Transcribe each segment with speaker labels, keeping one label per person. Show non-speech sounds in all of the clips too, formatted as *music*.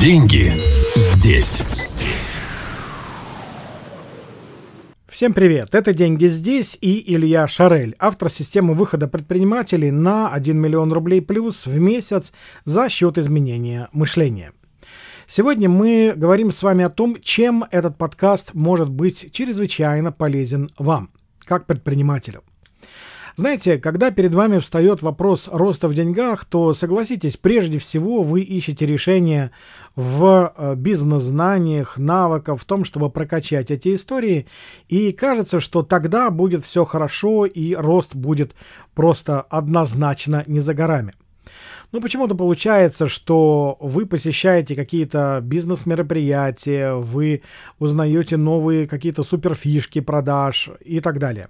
Speaker 1: Деньги здесь. Здесь.
Speaker 2: Всем привет! Это «Деньги здесь» и Илья Шарель, автор системы выхода предпринимателей на 1 миллион рублей плюс в месяц за счет изменения мышления. Сегодня мы говорим с вами о том, чем этот подкаст может быть чрезвычайно полезен вам, как предпринимателю. Знаете, когда перед вами встает вопрос роста в деньгах, то согласитесь, прежде всего вы ищете решение в э, бизнес-знаниях, навыках, в том, чтобы прокачать эти истории. И кажется, что тогда будет все хорошо и рост будет просто однозначно не за горами. Ну, почему-то получается, что вы посещаете какие-то бизнес-мероприятия, вы узнаете новые какие-то суперфишки продаж и так далее.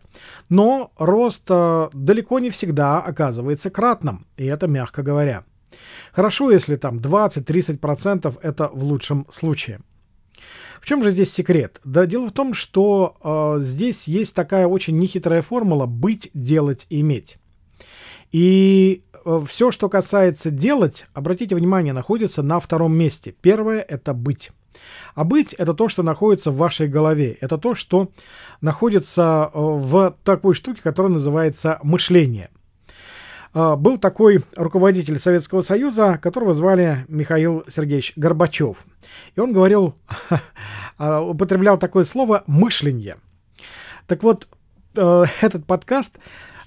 Speaker 2: Но рост э, далеко не всегда оказывается кратным, и это мягко говоря. Хорошо, если там 20-30% это в лучшем случае. В чем же здесь секрет? Да дело в том, что э, здесь есть такая очень нехитрая формула быть, делать, иметь. И все, что касается делать, обратите внимание, находится на втором месте. Первое — это быть. А быть — это то, что находится в вашей голове. Это то, что находится э, в такой штуке, которая называется мышление. Э, был такой руководитель Советского Союза, которого звали Михаил Сергеевич Горбачев. И он говорил, *laughs* употреблял такое слово «мышление». Так вот, этот подкаст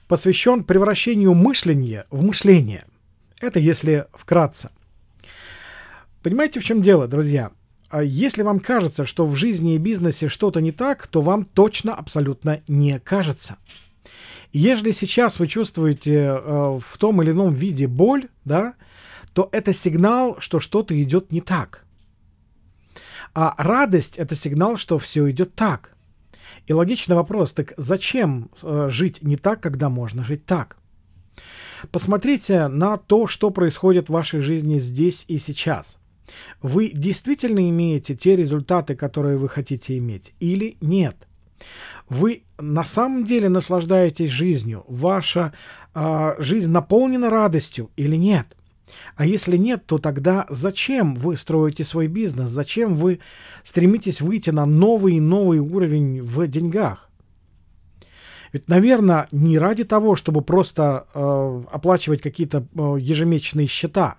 Speaker 2: посвящен превращению мышления в мышление. Это если вкратце. Понимаете, в чем дело, друзья? А если вам кажется, что в жизни и бизнесе что-то не так, то вам точно абсолютно не кажется. Если сейчас вы чувствуете э, в том или ином виде боль, да, то это сигнал, что что-то идет не так. А радость это сигнал, что все идет так. И логичный вопрос, так зачем э, жить не так, когда можно жить так? Посмотрите на то, что происходит в вашей жизни здесь и сейчас. Вы действительно имеете те результаты, которые вы хотите иметь, или нет? Вы на самом деле наслаждаетесь жизнью? Ваша э, жизнь наполнена радостью или нет? А если нет, то тогда зачем вы строите свой бизнес? Зачем вы стремитесь выйти на новый и новый уровень в деньгах? Ведь, наверное, не ради того, чтобы просто э, оплачивать какие-то э, ежемесячные счета.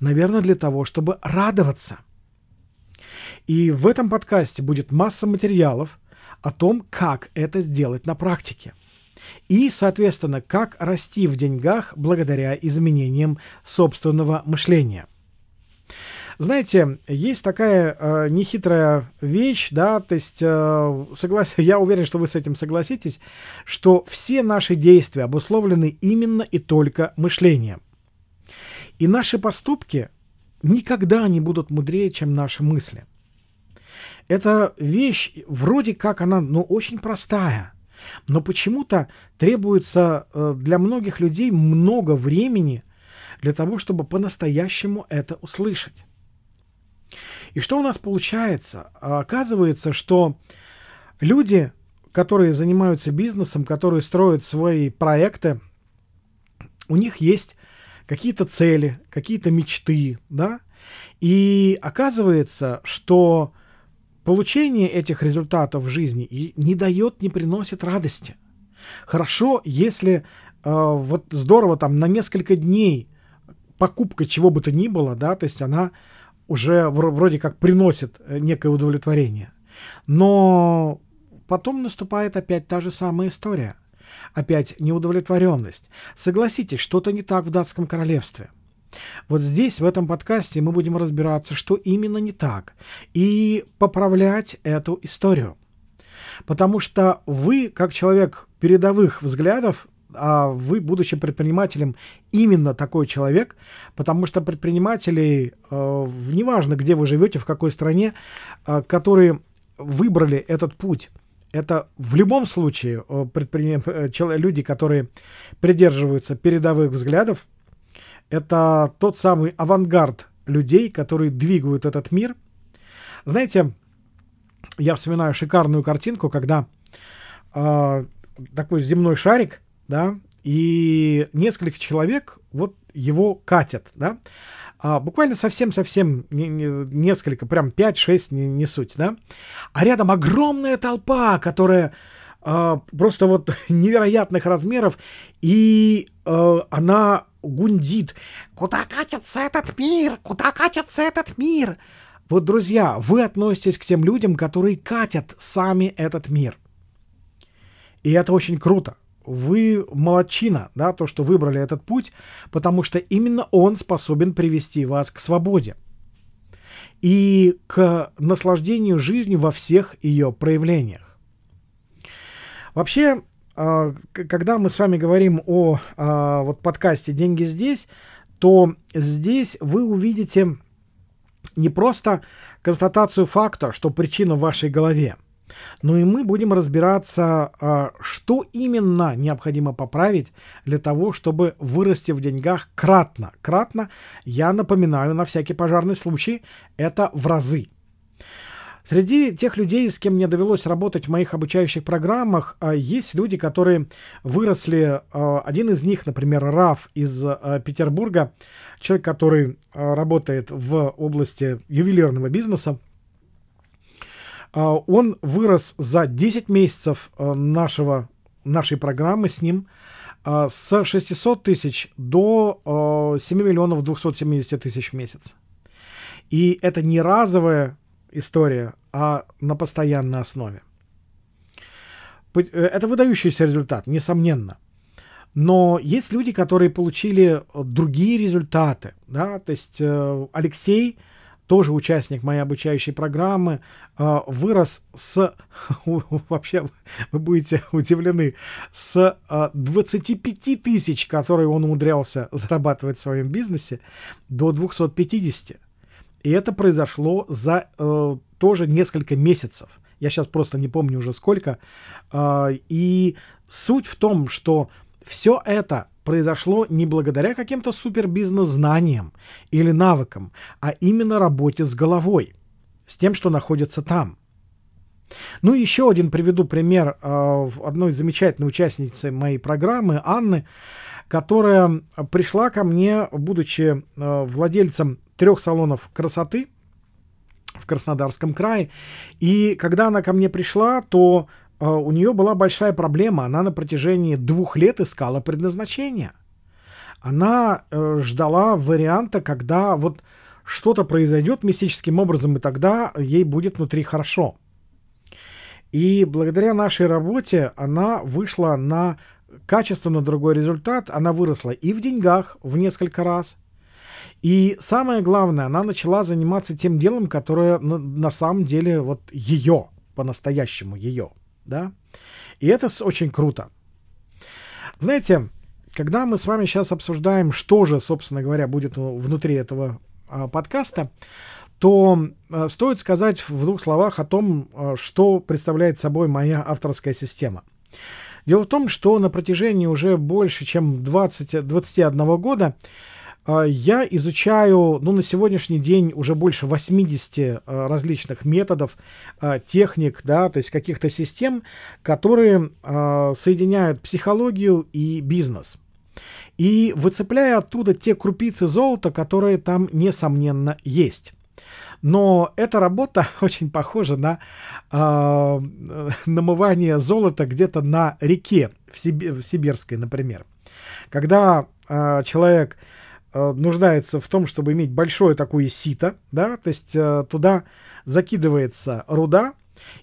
Speaker 2: Наверное, для того, чтобы радоваться. И в этом подкасте будет масса материалов о том, как это сделать на практике и, соответственно, как расти в деньгах благодаря изменениям собственного мышления. Знаете, есть такая э, нехитрая вещь, да, то есть, э, соглас... *laughs* я уверен, что вы с этим согласитесь, что все наши действия обусловлены именно и только мышлением. И наши поступки никогда не будут мудрее, чем наши мысли. Эта вещь, вроде как она, ну, очень простая – но почему-то требуется э, для многих людей много времени для того, чтобы по-настоящему это услышать. И что у нас получается? А оказывается, что люди, которые занимаются бизнесом, которые строят свои проекты, у них есть какие-то цели, какие-то мечты, да, и оказывается, что Получение этих результатов в жизни не дает, не приносит радости. Хорошо, если э, вот здорово там на несколько дней покупка чего бы то ни было, да, то есть она уже вроде как приносит э, некое удовлетворение. Но потом наступает опять та же самая история. Опять неудовлетворенность. Согласитесь, что-то не так в датском королевстве – вот здесь, в этом подкасте, мы будем разбираться, что именно не так, и поправлять эту историю. Потому что вы, как человек передовых взглядов, а вы, будучи предпринимателем, именно такой человек, потому что предприниматели, э, неважно, где вы живете, в какой стране, э, которые выбрали этот путь, это в любом случае э, предприним... Э, люди, которые придерживаются передовых взглядов, это тот самый авангард людей, которые двигают этот мир. Знаете, я вспоминаю шикарную картинку, когда э, такой земной шарик, да, и несколько человек вот его катят, да. а, буквально совсем-совсем не, не, несколько, прям 5-6, не, не суть, да, а рядом огромная толпа, которая а, просто вот *laughs* невероятных размеров, и а, она гундит. Куда катится этот мир? Куда катится этот мир? Вот, друзья, вы относитесь к тем людям, которые катят сами этот мир. И это очень круто. Вы молодчина, да, то, что выбрали этот путь, потому что именно он способен привести вас к свободе и к наслаждению жизнью во всех ее проявлениях. Вообще, когда мы с вами говорим о а, вот подкасте «Деньги здесь», то здесь вы увидите не просто констатацию факта, что причина в вашей голове, но и мы будем разбираться, а, что именно необходимо поправить для того, чтобы вырасти в деньгах кратно. Кратно, я напоминаю, на всякий пожарный случай, это в разы. Среди тех людей, с кем мне довелось работать в моих обучающих программах, а, есть люди, которые выросли. А, один из них, например, Раф из а, Петербурга, человек, который работает в области ювелирного бизнеса. Он вырос за 10 месяцев нашего, нашей программы с ним с 600 тысяч до 7 миллионов 270 тысяч в месяц. И это не разовая история, а на постоянной основе. Э, это выдающийся результат, несомненно. Но есть люди, которые получили другие результаты. Да? То есть э, Алексей, тоже участник моей обучающей программы, э, вырос с, *laughs* вообще вы будете *laughs* удивлены, с 25 тысяч, которые он умудрялся зарабатывать в своем бизнесе, до 250. И это произошло за э, тоже несколько месяцев. Я сейчас просто не помню уже сколько. Э, и суть в том, что все это произошло не благодаря каким-то супер бизнес-знаниям или навыкам, а именно работе с головой, с тем, что находится там. Ну, еще один приведу пример э, одной замечательной участницы моей программы, Анны, которая пришла ко мне, будучи э, владельцем трех салонов красоты в Краснодарском крае. И когда она ко мне пришла, то э, у нее была большая проблема. Она на протяжении двух лет искала предназначение. Она э, ждала варианта, когда вот что-то произойдет мистическим образом, и тогда ей будет внутри хорошо. И благодаря нашей работе она вышла на качественно другой результат. Она выросла и в деньгах в несколько раз, и самое главное, она начала заниматься тем делом, которое на, на самом деле вот ее, по-настоящему ее, да. И это очень круто. Знаете, когда мы с вами сейчас обсуждаем, что же, собственно говоря, будет внутри этого а, подкаста, то а, стоит сказать в двух словах о том, а, что представляет собой моя авторская система. Дело в том, что на протяжении уже больше, чем 20, 21 года а, я изучаю, ну, на сегодняшний день уже больше 80 а, различных методов, а, техник, да, то есть каких-то систем, которые соединяют психологию и бизнес. И выцепляя оттуда те крупицы золота, которые там, несомненно, есть. Но эта работа *laughs* очень похожа на э, намывание золота где-то на реке, в, Сиб- в Сибирской, например. Когда э, человек Э, нуждается в том, чтобы иметь большое такое сито, да, то есть э, туда закидывается руда,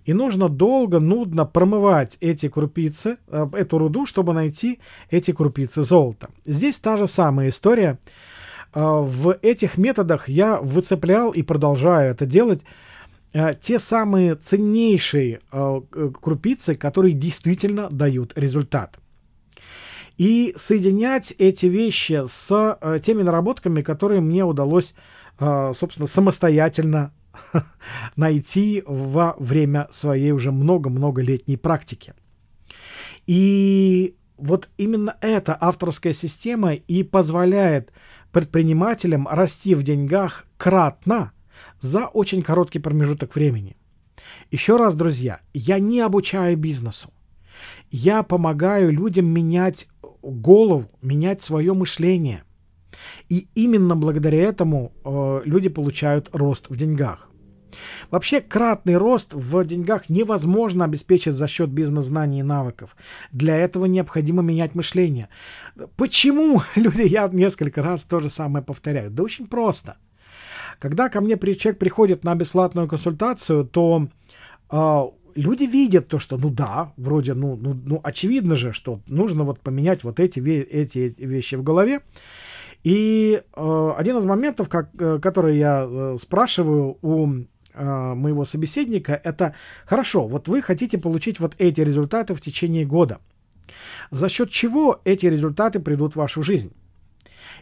Speaker 2: и нужно долго, нудно промывать эти крупицы, э, эту руду, чтобы найти эти крупицы золота. Здесь та же самая история. В этих методах я выцеплял и продолжаю это делать те самые ценнейшие крупицы, которые действительно дают результат и соединять эти вещи с э, теми наработками, которые мне удалось, э, собственно, самостоятельно *laughs* найти во время своей уже много-много летней практики. И вот именно эта авторская система и позволяет предпринимателям расти в деньгах кратно за очень короткий промежуток времени. Еще раз, друзья, я не обучаю бизнесу. Я помогаю людям менять голову, менять свое мышление. И именно благодаря этому э, люди получают рост в деньгах. Вообще, кратный рост в деньгах невозможно обеспечить за счет бизнес-знаний и навыков. Для этого необходимо менять мышление. Почему *laughs* люди, я несколько раз то же самое повторяю? Да очень просто. Когда ко мне человек приходит на бесплатную консультацию, то э, люди видят то, что, ну да, вроде, ну, ну, ну очевидно же, что нужно вот поменять вот эти, эти, эти вещи в голове. И э, один из моментов, как, э, который я э, спрашиваю у моего собеседника, это хорошо, вот вы хотите получить вот эти результаты в течение года. За счет чего эти результаты придут в вашу жизнь?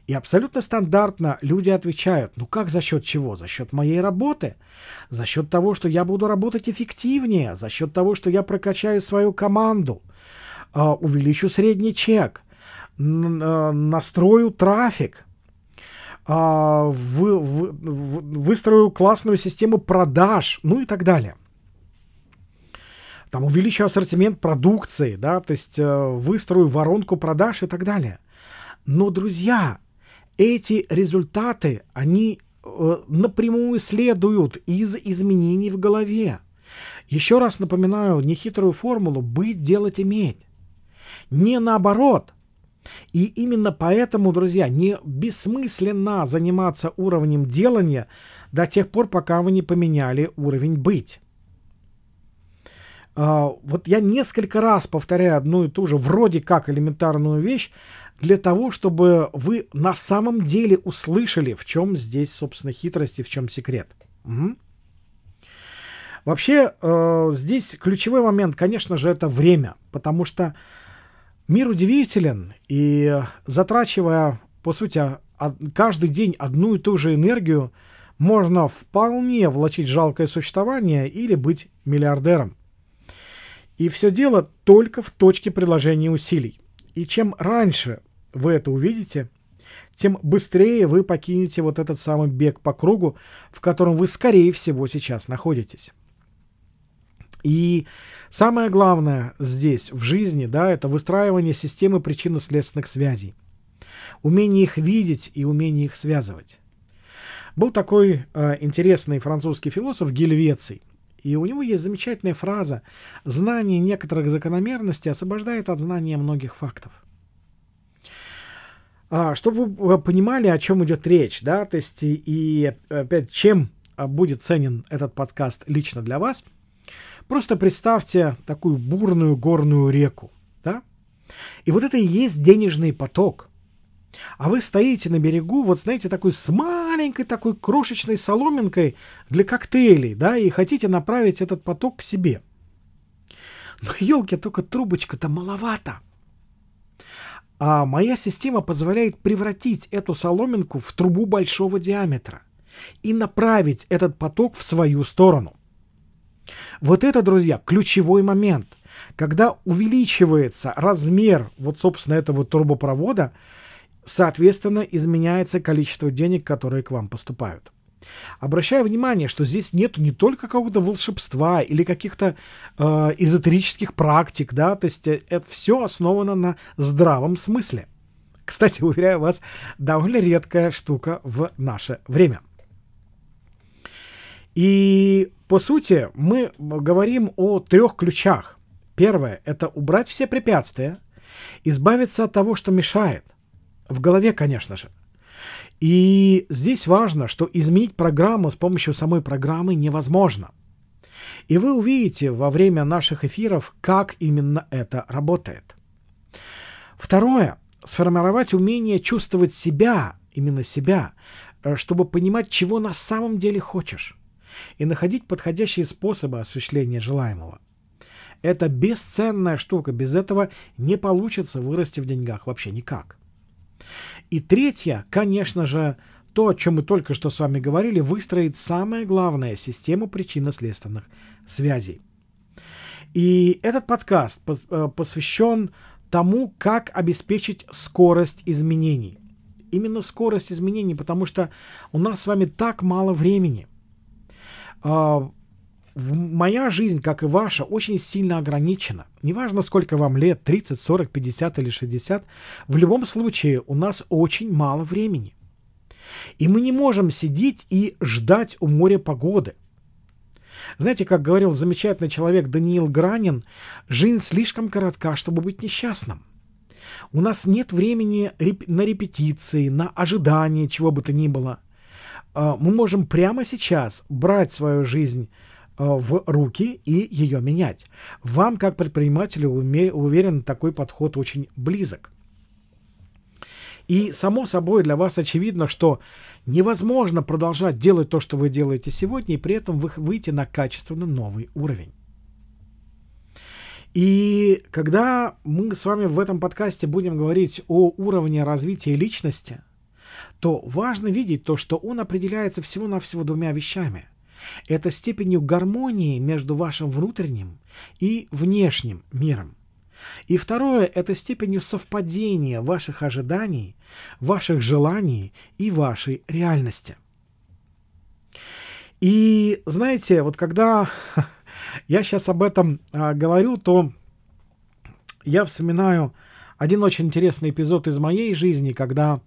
Speaker 2: И абсолютно стандартно люди отвечают, ну как за счет чего? За счет моей работы, за счет того, что я буду работать эффективнее, за счет того, что я прокачаю свою команду, э, увеличу средний чек, э, настрою трафик, э, вы, вы, выстрою классную систему продаж, ну и так далее там увеличу ассортимент продукции, да, то есть э, выстрою воронку продаж и так далее. Но, друзья, эти результаты, они э, напрямую следуют из изменений в голове. Еще раз напоминаю нехитрую формулу «быть, делать, иметь». Не наоборот. И именно поэтому, друзья, не бессмысленно заниматься уровнем делания до тех пор, пока вы не поменяли уровень быть. Uh, вот я несколько раз повторяю одну и ту же вроде как элементарную вещь, для того, чтобы вы на самом деле услышали, в чем здесь, собственно, хитрость и в чем секрет. Угу. Вообще, э, здесь ключевой момент, конечно же, это время, потому что мир удивителен, и затрачивая, по сути, каждый день одну и ту же энергию, можно вполне влачить жалкое существование или быть миллиардером. И все дело только в точке приложения усилий. И чем раньше вы это увидите, тем быстрее вы покинете вот этот самый бег по кругу, в котором вы, скорее всего, сейчас находитесь. И самое главное здесь, в жизни, да, это выстраивание системы причинно-следственных связей. Умение их видеть и умение их связывать. Был такой э, интересный французский философ Гельвеций. И у него есть замечательная фраза «Знание некоторых закономерностей освобождает от знания многих фактов». А, чтобы вы понимали, о чем идет речь, да, то есть и, и опять, чем а, будет ценен этот подкаст лично для вас, просто представьте такую бурную горную реку, да, и вот это и есть денежный поток. А вы стоите на берегу, вот знаете, такой с маленькой такой крошечной соломинкой для коктейлей, да, и хотите направить этот поток к себе. Но елки, только трубочка-то маловато. А моя система позволяет превратить эту соломинку в трубу большого диаметра и направить этот поток в свою сторону. Вот это, друзья, ключевой момент. Когда увеличивается размер вот, собственно, этого трубопровода, соответственно, изменяется количество денег, которые к вам поступают. Обращаю внимание, что здесь нет не только какого-то волшебства или каких-то э, эзотерических практик, да, то есть э, это все основано на здравом смысле. Кстати, *laughs* уверяю вас, довольно редкая штука в наше время. И по сути мы говорим о трех ключах. Первое – это убрать все препятствия, избавиться от того, что мешает. В голове, конечно же. И здесь важно, что изменить программу с помощью самой программы невозможно. И вы увидите во время наших эфиров, как именно это работает. Второе. Сформировать умение чувствовать себя, именно себя, э, чтобы понимать, чего на самом деле хочешь, и находить подходящие способы осуществления желаемого. Это бесценная штука, без этого не получится вырасти в деньгах вообще никак. И третье, конечно же, то, о чем мы только что с вами говорили, выстроить самое главное – систему причинно-следственных связей. И этот подкаст э, посвящен тому, как обеспечить скорость изменений. Именно скорость изменений, потому что у нас с вами так мало времени. А, моя жизнь, как и ваша, очень сильно ограничена. Неважно, сколько вам лет, 30, 40, 50 или 60, в любом случае у нас очень мало времени. И мы не можем сидеть и ждать у моря погоды. Знаете, как говорил замечательный человек Даниил Гранин, жизнь слишком коротка, чтобы быть несчастным. У нас нет времени на репетиции, на ожидание чего бы то ни было. А, мы можем прямо сейчас брать свою жизнь а, в руки и ее менять. Вам, как предпринимателю, уверен, такой подход очень близок. И, само собой, для вас очевидно, что невозможно продолжать делать то, что вы делаете сегодня, и при этом вы выйти на качественно новый уровень. И когда мы с вами в этом подкасте будем говорить о уровне развития личности, то важно видеть то, что он определяется всего-навсего двумя вещами. Это степенью гармонии между вашим внутренним и внешним миром. И второе – это степенью совпадения ваших ожиданий, ваших желаний и вашей реальности. И знаете, вот когда *laughs* я сейчас об этом а, говорю, то я вспоминаю один очень интересный эпизод из моей жизни, когда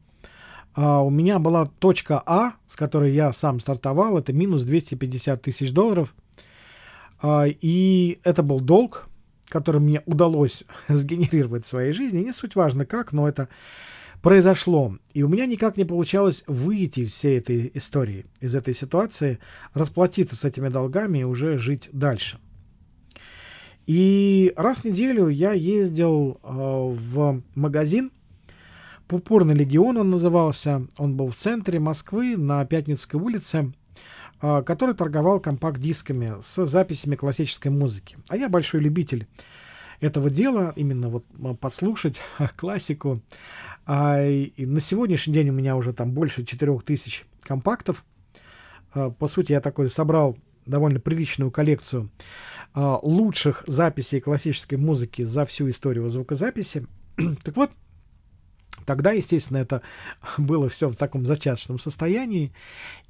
Speaker 2: у меня была точка А, с которой я сам стартовал, это минус 250 тысяч долларов. А, и это был долг, который мне удалось *laughs* сгенерировать в своей жизни. Не суть важно как, но это произошло. И у меня никак не получалось выйти из всей этой истории, из этой ситуации, расплатиться с этими долгами и уже жить дальше. И раз в неделю я ездил э, в магазин, Пурпурный легион он назывался, он был в центре Москвы на Пятницкой улице, э, который торговал компакт-дисками с записями классической музыки. А я большой любитель этого дела, именно вот послушать *laughs* классику. А, на сегодняшний день у меня уже там больше 4000 компактов. А, по сути, я такой собрал довольно приличную коллекцию а, лучших записей классической музыки за всю историю звукозаписи. *clears throat* так вот, Тогда, естественно, это *laughs* было все в таком зачаточном состоянии.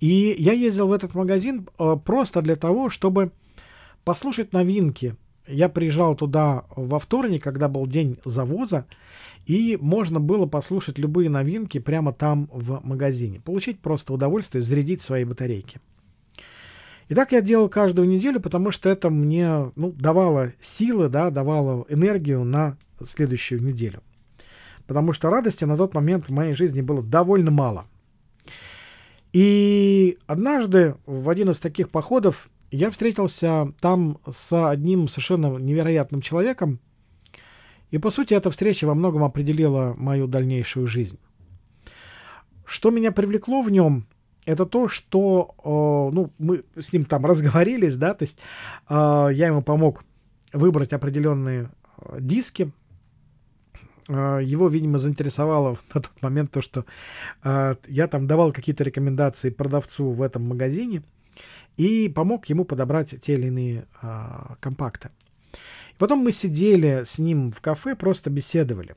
Speaker 2: И я ездил в этот магазин просто для того, чтобы послушать новинки я приезжал туда во вторник, когда был день завоза, и можно было послушать любые новинки прямо там в магазине. Получить просто удовольствие, зарядить свои батарейки. И так я делал каждую неделю, потому что это мне ну, давало силы, да, давало энергию на следующую неделю. Потому что радости на тот момент в моей жизни было довольно мало. И однажды в один из таких походов я встретился там с одним совершенно невероятным человеком, и, по сути, эта встреча во многом определила мою дальнейшую жизнь. Что меня привлекло в нем, это то, что, э, ну, мы с ним там разговорились, да, то есть э, я ему помог выбрать определенные э, диски. Э, его, видимо, заинтересовало на тот момент то, что э, я там давал какие-то рекомендации продавцу в этом магазине и помог ему подобрать те или иные а, компакты. Потом мы сидели с ним в кафе, просто беседовали.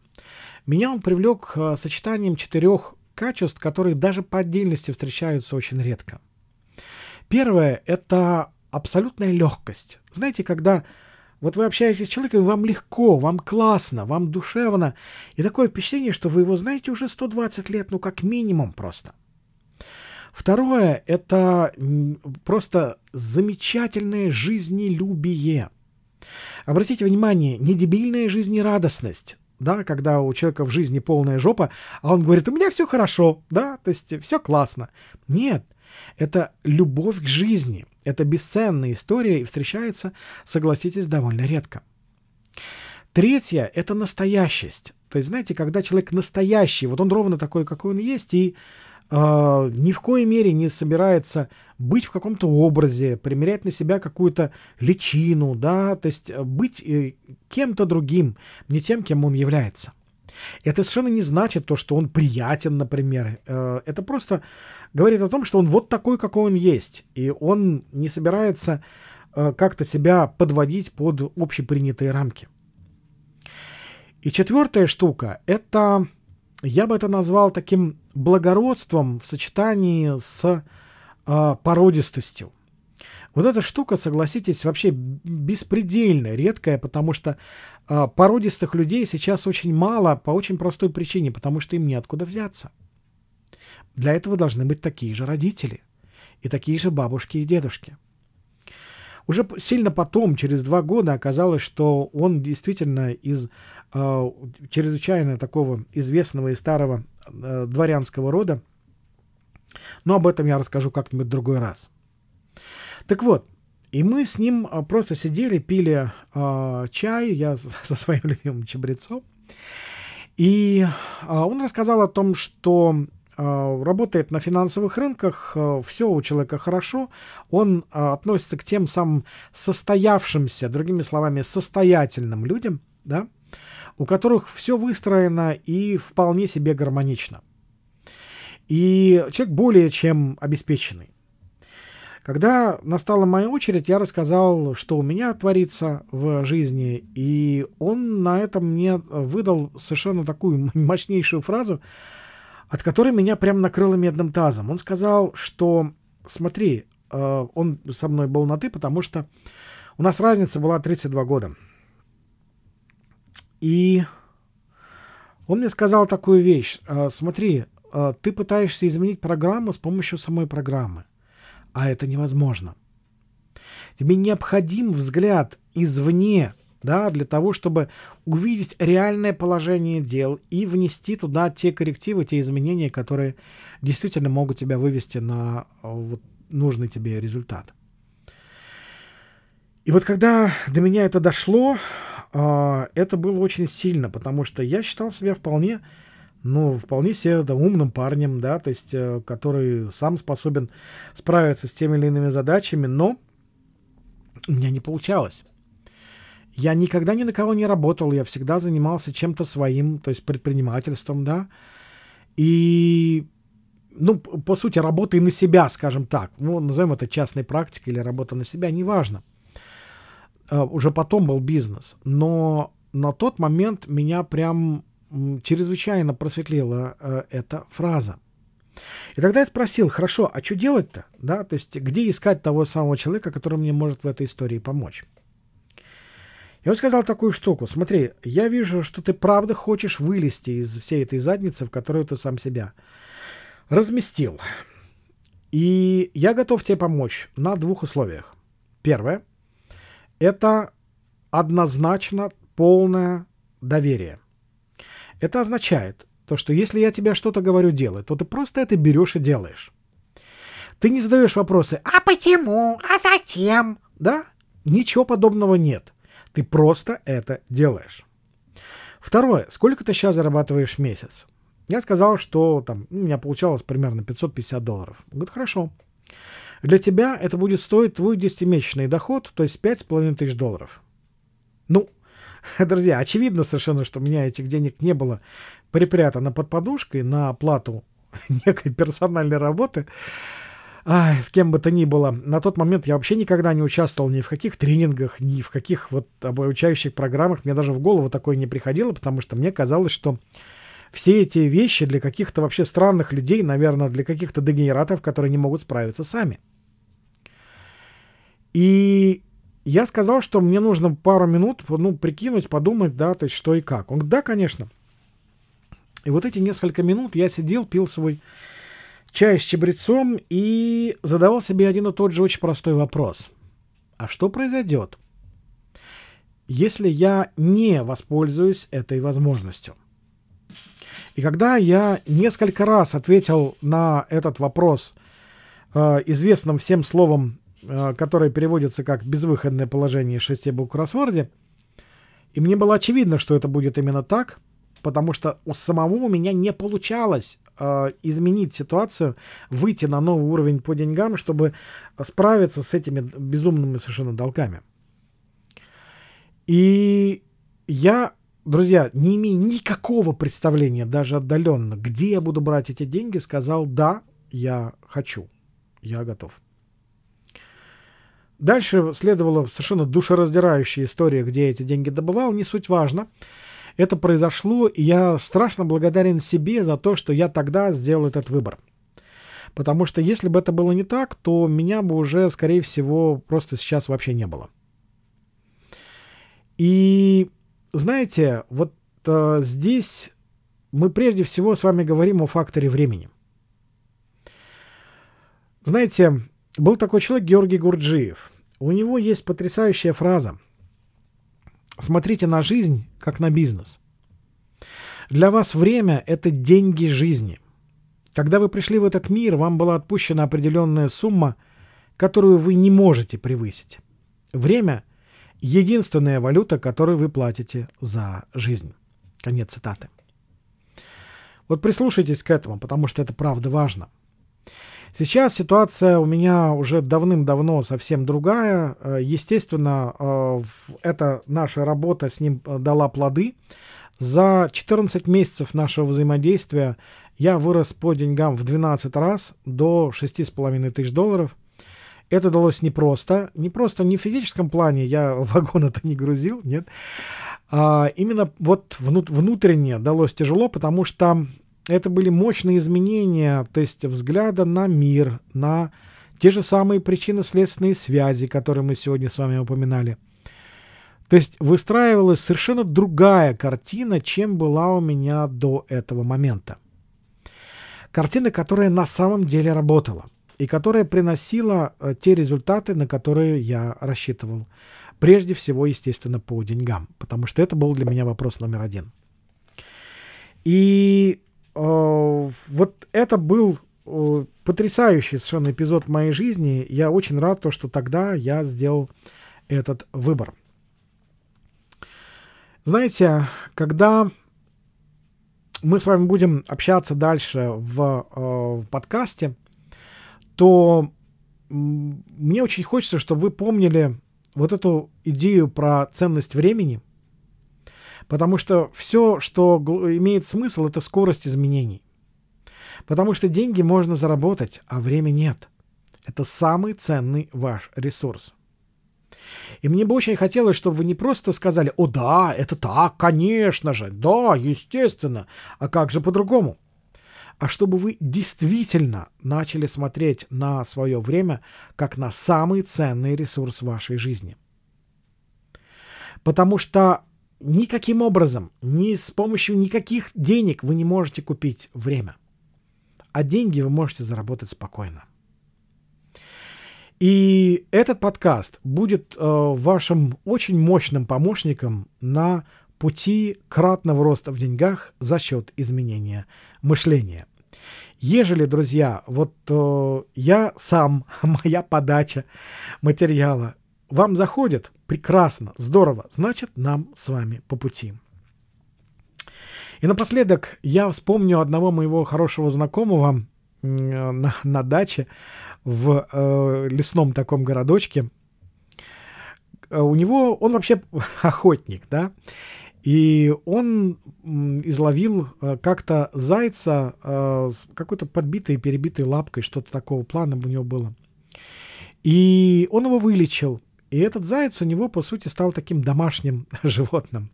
Speaker 2: Меня он привлек а, сочетанием четырех качеств, которые даже по отдельности встречаются очень редко. Первое — это абсолютная легкость. Знаете, когда вот вы общаетесь с человеком, вам легко, вам классно, вам душевно, и такое впечатление, что вы его знаете уже 120 лет, ну как минимум просто — Второе — это просто замечательное жизнелюбие. Обратите внимание, не дебильная жизнерадостность, да, когда у человека в жизни полная жопа, а он говорит, у меня все хорошо, да, то есть все классно. Нет, это любовь к жизни, это бесценная история и встречается, согласитесь, довольно редко. Третье — это настоящесть. То есть, знаете, когда человек настоящий, вот он ровно такой, какой он есть, и э, ни в коей мере не собирается быть в каком-то образе, примерять на себя какую-то личину, да, то есть э, быть э, кем-то другим, не тем, кем он является. Это совершенно не значит то, что он приятен, например. Э, это просто говорит о том, что он вот такой, какой он есть. И он не собирается э, как-то себя подводить под общепринятые рамки. И четвертая штука — это я бы это назвал таким благородством в сочетании с э, породистостью. Вот эта штука, согласитесь, вообще беспредельно редкая, потому что э, породистых людей сейчас очень мало по очень простой причине, потому что им неоткуда взяться. Для этого должны быть такие же родители и такие же бабушки и дедушки. Уже сильно потом, через два года, оказалось, что он действительно из э, чрезвычайно такого известного и старого э, дворянского рода. Но об этом я расскажу как-нибудь другой раз. Так вот, и мы с ним а, просто сидели, пили э, чай, я *laughs* со своим любимым чабрецом. И э, он рассказал о том, что э, работает на финансовых рынках, э, все у человека хорошо, он э, относится к тем самым состоявшимся, другими словами, состоятельным людям, да, у которых все выстроено и вполне себе гармонично. И человек более чем обеспеченный. Когда настала моя очередь, я рассказал, что у меня творится в жизни, и он на этом мне выдал совершенно такую мощнейшую фразу, от которой меня прям накрыло медным тазом. Он сказал, что смотри, э, он со мной был на «ты», потому что у нас разница была 32 года. И он мне сказал такую вещь. «Э, смотри, э, ты пытаешься изменить программу с помощью самой программы – а это невозможно. Тебе необходим взгляд извне, да, для того, чтобы увидеть реальное положение дел и внести туда те коррективы, те изменения, которые действительно могут тебя вывести на вот, нужный тебе результат. И вот когда до меня это дошло, а, это было очень сильно, потому что я считал себя вполне ну, вполне себе да, умным парнем, да, то есть, э, который сам способен справиться с теми или иными задачами, но у меня не получалось. Я никогда ни на кого не работал, я всегда занимался чем-то своим, то есть предпринимательством, да, и, ну, по сути, работой на себя, скажем так, ну, назовем это частной практикой или работа на себя, неважно. Uh, уже потом был бизнес, но на тот момент меня прям чрезвычайно просветлила э, эта фраза. И тогда я спросил, хорошо, а что делать-то? Да, то есть где искать того самого человека, который мне может в этой истории помочь? И он сказал такую штуку. Смотри, я вижу, что ты правда хочешь вылезти из всей этой задницы, в которую ты сам себя разместил. И я готов тебе помочь на двух условиях. Первое – это однозначно полное доверие. Это означает то, что если я тебе что-то говорю делать, то ты просто это берешь и делаешь. Ты не задаешь вопросы «А почему? А зачем?» Да? Ничего подобного нет. Ты просто это делаешь. Второе. Сколько ты сейчас зарабатываешь в месяц? Я сказал, что там у меня получалось примерно 550 долларов. Он говорит, хорошо. Для тебя это будет стоить твой 10-месячный доход, то есть 5,5 тысяч долларов. Ну, *laughs* Друзья, очевидно совершенно, что у меня этих денег не было припрятано под подушкой на оплату *laughs* некой персональной работы. Ай, с кем бы то ни было. На тот момент я вообще никогда не участвовал ни в каких тренингах, ни в каких вот обучающих программах. Мне даже в голову такое не приходило, потому что мне казалось, что все эти вещи для каких-то вообще странных людей, наверное, для каких-то дегенератов, которые не могут справиться сами. И я сказал, что мне нужно пару минут, ну, прикинуть, подумать, да, то есть что и как. Он говорит, да, конечно. И вот эти несколько минут я сидел, пил свой чай с чабрецом и задавал себе один и тот же очень простой вопрос. А что произойдет, если я не воспользуюсь этой возможностью? И когда я несколько раз ответил на этот вопрос э, известным всем словом которое переводится как «безвыходное положение шести букв кроссворде». И мне было очевидно, что это будет именно так, потому что у самого у меня не получалось э, изменить ситуацию, выйти на новый уровень по деньгам, чтобы справиться с этими безумными совершенно долгами. И я, друзья, не имея никакого представления, даже отдаленно, где я буду брать эти деньги, сказал, да, я хочу, я готов. Дальше следовала совершенно душераздирающая история, где эти деньги добывал, не суть важно. Это произошло, и я страшно благодарен себе за то, что я тогда сделал этот выбор. Потому что если бы это было не так, то меня бы уже, скорее всего, просто сейчас вообще не было. И знаете, вот э, здесь мы прежде всего с вами говорим о факторе времени. Знаете, был такой человек Георгий Гурджиев. У него есть потрясающая фраза. Смотрите на жизнь, как на бизнес. Для вас время — это деньги жизни. Когда вы пришли в этот мир, вам была отпущена определенная сумма, которую вы не можете превысить. Время — единственная валюта, которую вы платите за жизнь. Конец цитаты. Вот прислушайтесь к этому, потому что это правда важно. Сейчас ситуация у меня уже давным-давно совсем другая. Э, естественно, э, эта наша работа с ним э, дала плоды. За 14 месяцев нашего взаимодействия я вырос по деньгам в 12 раз до 6,5 тысяч долларов. Это далось непросто. Не просто не в физическом плане, я *laughs* вагон это не грузил, нет. А именно вот внутренне далось тяжело, потому что это были мощные изменения, то есть взгляда на мир, на те же самые причинно-следственные связи, которые мы сегодня с вами упоминали. То есть выстраивалась совершенно другая картина, чем была у меня до этого момента. Картина, которая на самом деле работала и которая приносила э, те результаты, на которые я рассчитывал. Прежде всего, естественно, по деньгам, потому что это был для меня вопрос номер один. И вот это был э, потрясающий совершенно эпизод моей жизни. Я очень рад, то, что тогда я сделал этот выбор. Знаете, когда мы с вами будем общаться дальше в, э, в подкасте, то мне очень хочется, чтобы вы помнили вот эту идею про ценность времени – Потому что все, что имеет смысл, это скорость изменений. Потому что деньги можно заработать, а время нет. Это самый ценный ваш ресурс. И мне бы очень хотелось, чтобы вы не просто сказали, о да, это так, конечно же, да, естественно, а как же по-другому? А чтобы вы действительно начали смотреть на свое время как на самый ценный ресурс вашей жизни. Потому что никаким образом, ни с помощью никаких денег вы не можете купить время. А деньги вы можете заработать спокойно. И этот подкаст будет э, вашим очень мощным помощником на пути кратного роста в деньгах за счет изменения мышления. Ежели, друзья, вот э, я сам, *laughs* моя подача материала вам заходит, прекрасно, здорово, значит, нам с вами по пути. И напоследок я вспомню одного моего хорошего знакомого на, на даче в э, лесном таком городочке. Э, у него, он вообще *laughs* охотник, да, и он изловил э, как-то зайца э, с какой-то подбитой, перебитой лапкой, что-то такого плана у него было. И он его вылечил. И этот заяц у него, по сути, стал таким домашним *laughs* животным.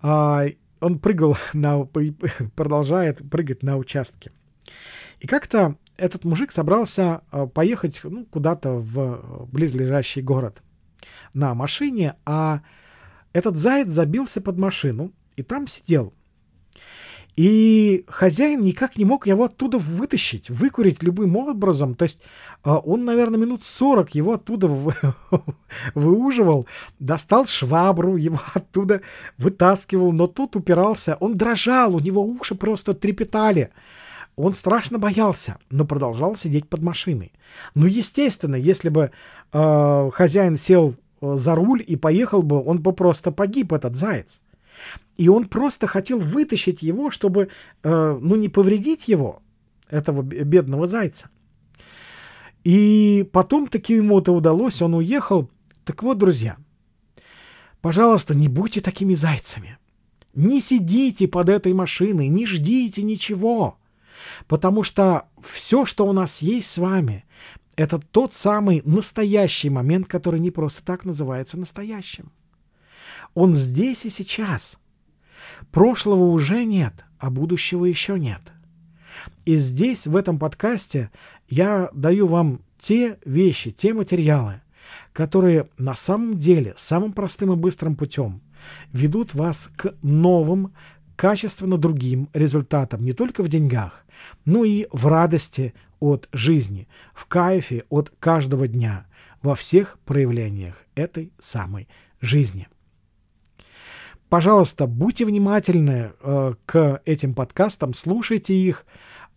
Speaker 2: А, он прыгал на, *laughs* продолжает прыгать на участке. И как-то этот мужик собрался а, поехать ну, куда-то в близлежащий город на машине, а этот заяц забился под машину и там сидел. И хозяин никак не мог его оттуда вытащить, выкурить любым образом. То есть а, он, наверное, минут 40 его оттуда *laughs* выуживал, достал швабру, его *laughs* оттуда вытаскивал, но тут упирался. Он дрожал, у него уши просто трепетали. Он страшно боялся, но продолжал сидеть под машиной. Ну, естественно, если бы э, хозяин сел э, за руль и поехал бы, он бы просто погиб, этот заяц. И он просто хотел вытащить его, чтобы, э, ну, не повредить его, этого бедного зайца. И потом таки ему это удалось, он уехал. Так вот, друзья, пожалуйста, не будьте такими зайцами. Не сидите под этой машиной, не ждите ничего. Потому что все, что у нас есть с вами, это тот самый настоящий момент, который не просто так называется настоящим. Он здесь и сейчас. Прошлого уже нет, а будущего еще нет. И здесь, в этом подкасте, я даю вам те вещи, те материалы, которые на самом деле самым простым и быстрым путем ведут вас к новым, качественно другим результатам не только в деньгах, но и в радости от жизни, в кайфе от каждого дня, во всех проявлениях этой самой жизни. Пожалуйста, будьте внимательны э, к этим подкастам, слушайте их,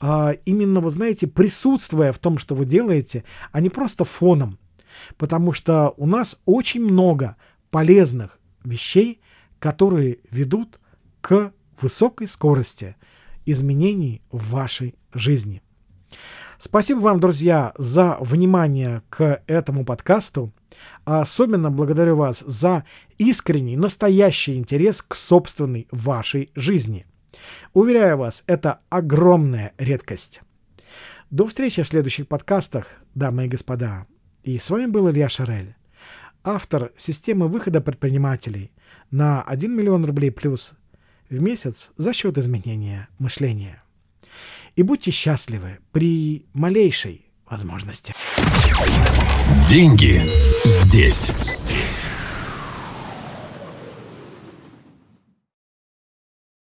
Speaker 2: э, именно, вы знаете, присутствуя в том, что вы делаете, а не просто фоном. Потому что у нас очень много полезных вещей, которые ведут к высокой скорости изменений в вашей жизни. Спасибо вам, друзья, за внимание к этому подкасту. А особенно благодарю вас за искренний, настоящий интерес к собственной вашей жизни. Уверяю вас, это огромная редкость. До встречи в следующих подкастах, дамы и господа. И с вами был Илья Шарель, автор системы выхода предпринимателей на 1 миллион рублей плюс в месяц за счет изменения мышления и будьте счастливы при малейшей возможности.
Speaker 1: Деньги здесь. Здесь.